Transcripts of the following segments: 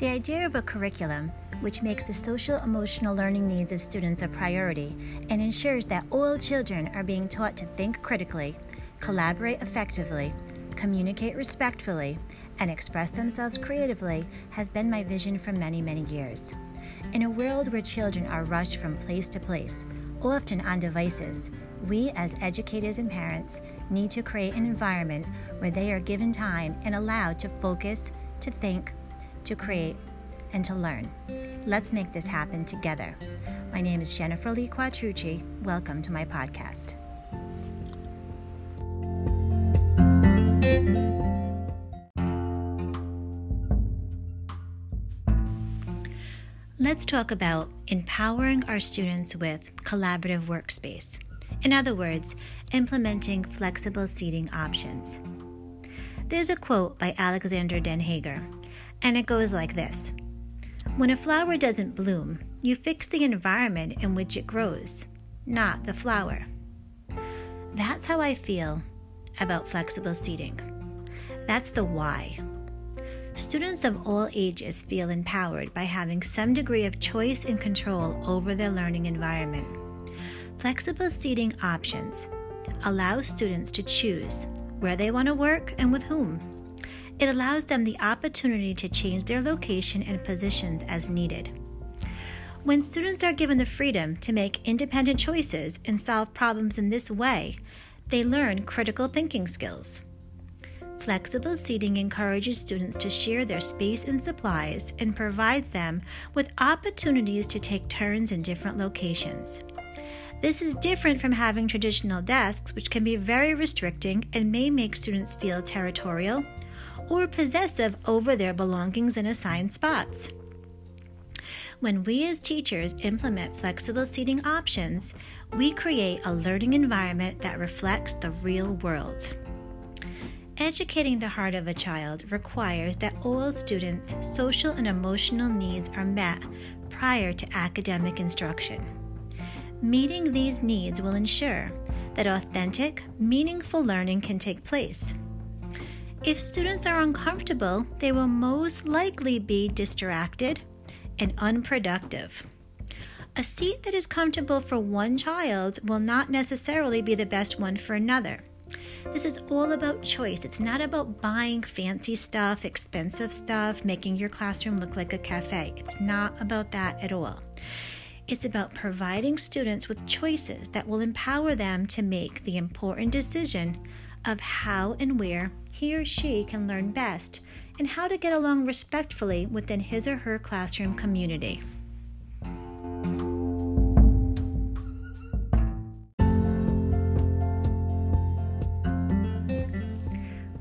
The idea of a curriculum which makes the social emotional learning needs of students a priority and ensures that all children are being taught to think critically, collaborate effectively, communicate respectfully, and express themselves creatively has been my vision for many, many years. In a world where children are rushed from place to place, often on devices, we as educators and parents need to create an environment where they are given time and allowed to focus, to think, to create, and to learn. Let's make this happen together. My name is Jennifer Lee Quattrucci. Welcome to my podcast. Let's talk about empowering our students with collaborative workspace. In other words, implementing flexible seating options. There's a quote by Alexander Den Heijer, and it goes like this When a flower doesn't bloom, you fix the environment in which it grows, not the flower. That's how I feel about flexible seating. That's the why. Students of all ages feel empowered by having some degree of choice and control over their learning environment. Flexible seating options allow students to choose where they want to work and with whom. It allows them the opportunity to change their location and positions as needed. When students are given the freedom to make independent choices and solve problems in this way, they learn critical thinking skills. Flexible seating encourages students to share their space and supplies and provides them with opportunities to take turns in different locations. This is different from having traditional desks, which can be very restricting and may make students feel territorial or possessive over their belongings in assigned spots. When we as teachers implement flexible seating options, we create a learning environment that reflects the real world. Educating the heart of a child requires that all students' social and emotional needs are met prior to academic instruction. Meeting these needs will ensure that authentic, meaningful learning can take place. If students are uncomfortable, they will most likely be distracted and unproductive. A seat that is comfortable for one child will not necessarily be the best one for another. This is all about choice. It's not about buying fancy stuff, expensive stuff, making your classroom look like a cafe. It's not about that at all. It's about providing students with choices that will empower them to make the important decision of how and where he or she can learn best and how to get along respectfully within his or her classroom community.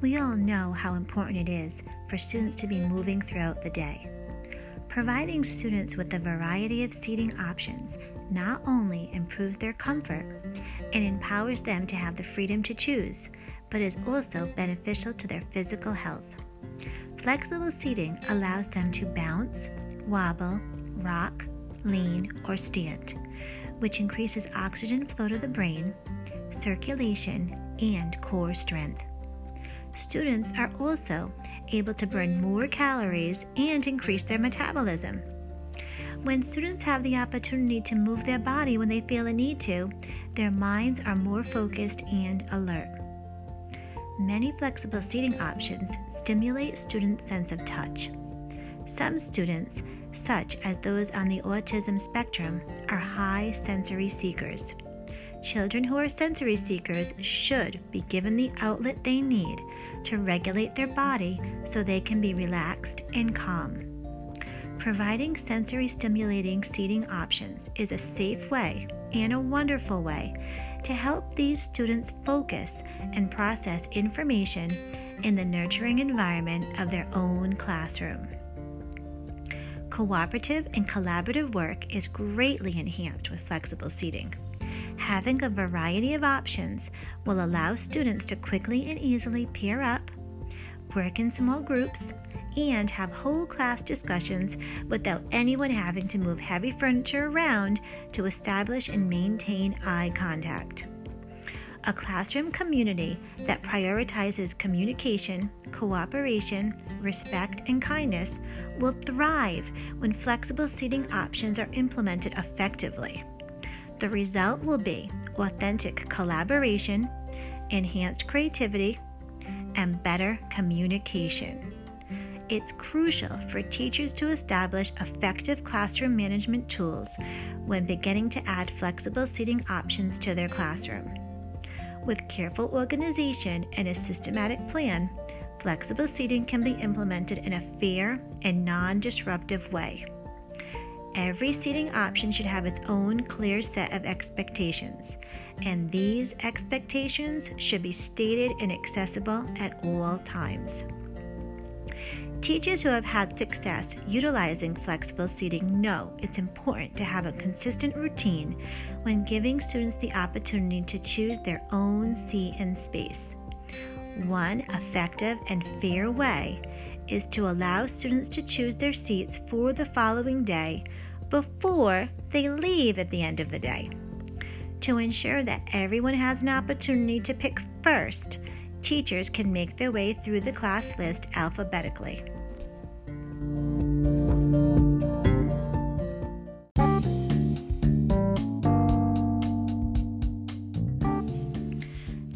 We all know how important it is for students to be moving throughout the day. Providing students with a variety of seating options not only improves their comfort and empowers them to have the freedom to choose, but is also beneficial to their physical health. Flexible seating allows them to bounce, wobble, rock, lean, or stand, which increases oxygen flow to the brain, circulation, and core strength. Students are also able to burn more calories and increase their metabolism. When students have the opportunity to move their body when they feel a need to, their minds are more focused and alert. Many flexible seating options stimulate students' sense of touch. Some students, such as those on the autism spectrum, are high sensory seekers. Children who are sensory seekers should be given the outlet they need to regulate their body so they can be relaxed and calm. Providing sensory stimulating seating options is a safe way and a wonderful way to help these students focus and process information in the nurturing environment of their own classroom. Cooperative and collaborative work is greatly enhanced with flexible seating. Having a variety of options will allow students to quickly and easily pair up, work in small groups, and have whole class discussions without anyone having to move heavy furniture around to establish and maintain eye contact. A classroom community that prioritizes communication, cooperation, respect, and kindness will thrive when flexible seating options are implemented effectively. The result will be authentic collaboration, enhanced creativity, and better communication. It's crucial for teachers to establish effective classroom management tools when beginning to add flexible seating options to their classroom. With careful organization and a systematic plan, flexible seating can be implemented in a fair and non disruptive way. Every seating option should have its own clear set of expectations, and these expectations should be stated and accessible at all times. Teachers who have had success utilizing flexible seating know it's important to have a consistent routine when giving students the opportunity to choose their own seat and space. One effective and fair way is to allow students to choose their seats for the following day before they leave at the end of the day. To ensure that everyone has an opportunity to pick first, teachers can make their way through the class list alphabetically.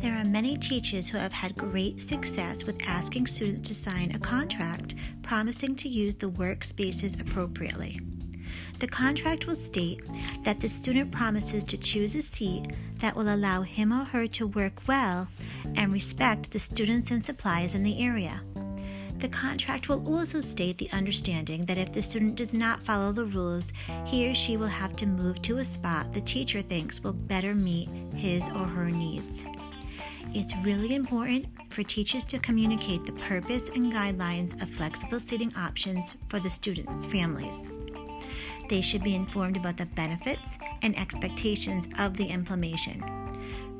There are many teachers who have had great success with asking students to sign a contract promising to use the workspaces appropriately. The contract will state that the student promises to choose a seat that will allow him or her to work well and respect the students and supplies in the area. The contract will also state the understanding that if the student does not follow the rules, he or she will have to move to a spot the teacher thinks will better meet his or her needs. It's really important for teachers to communicate the purpose and guidelines of flexible seating options for the students' families. They should be informed about the benefits and expectations of the implementation.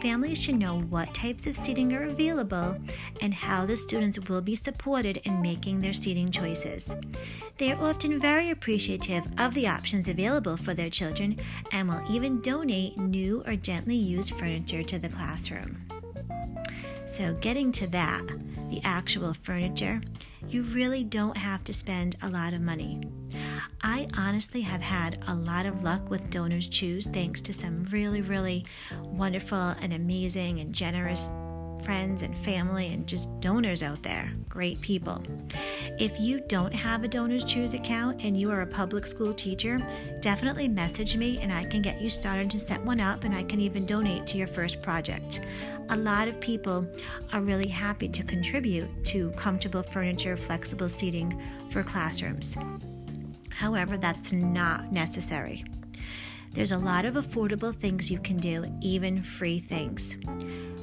Families should know what types of seating are available and how the students will be supported in making their seating choices. They are often very appreciative of the options available for their children and will even donate new or gently used furniture to the classroom. So, getting to that, the actual furniture, you really don't have to spend a lot of money. I honestly have had a lot of luck with Donors Choose thanks to some really, really wonderful and amazing and generous friends and family and just donors out there. Great people. If you don't have a Donors Choose account and you are a public school teacher, definitely message me and I can get you started to set one up and I can even donate to your first project. A lot of people are really happy to contribute to comfortable furniture, flexible seating for classrooms. However, that's not necessary. There's a lot of affordable things you can do, even free things.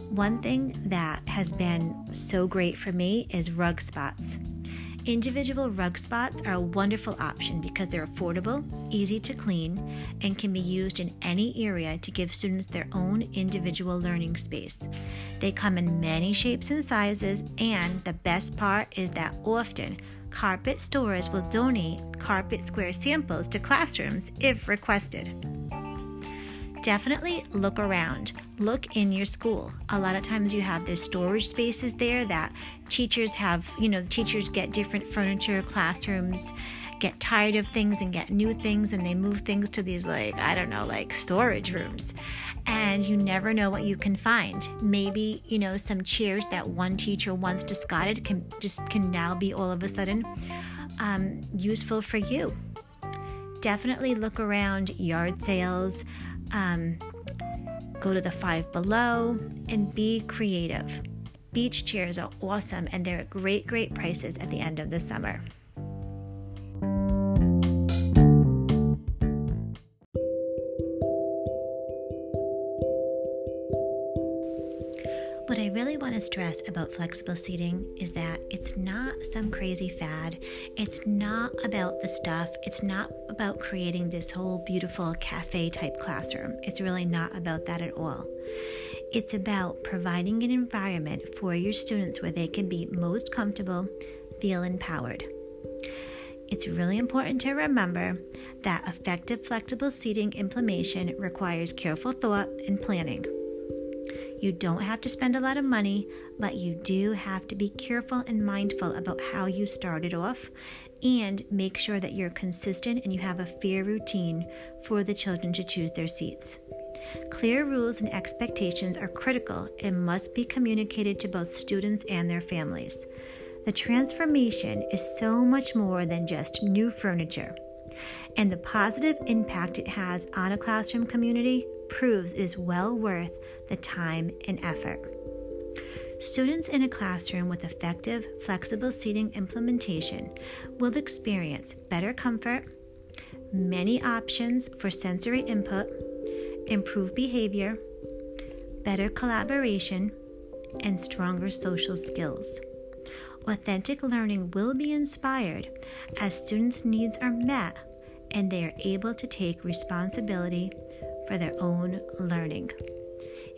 One thing that has been so great for me is rug spots. Individual rug spots are a wonderful option because they're affordable, easy to clean, and can be used in any area to give students their own individual learning space. They come in many shapes and sizes, and the best part is that often carpet stores will donate carpet square samples to classrooms if requested. Definitely look around. Look in your school. A lot of times you have these storage spaces there that teachers have, you know, teachers get different furniture, classrooms get tired of things and get new things and they move things to these like i don't know like storage rooms. And you never know what you can find. Maybe you know some chairs that one teacher once discarded can just can now be all of a sudden um, useful for you. Definitely look around yard sales um, go to the five below and be creative. Beach chairs are awesome and they're at great great prices at the end of the summer What I really want to stress about flexible seating is that it's not some crazy fad. It's not about the stuff. It's not about creating this whole beautiful cafe type classroom. It's really not about that at all. It's about providing an environment for your students where they can be most comfortable, feel empowered. It's really important to remember that effective flexible seating implementation requires careful thought and planning. You don't have to spend a lot of money, but you do have to be careful and mindful about how you started off and make sure that you're consistent and you have a fair routine for the children to choose their seats. Clear rules and expectations are critical and must be communicated to both students and their families. The transformation is so much more than just new furniture, and the positive impact it has on a classroom community proves it is well worth the time and effort. Students in a classroom with effective, flexible seating implementation will experience better comfort, many options for sensory input, improved behavior, better collaboration, and stronger social skills. Authentic learning will be inspired as students' needs are met and they are able to take responsibility for their own learning.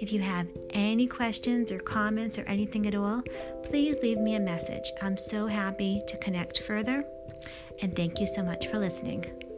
If you have any questions or comments or anything at all, please leave me a message. I'm so happy to connect further, and thank you so much for listening.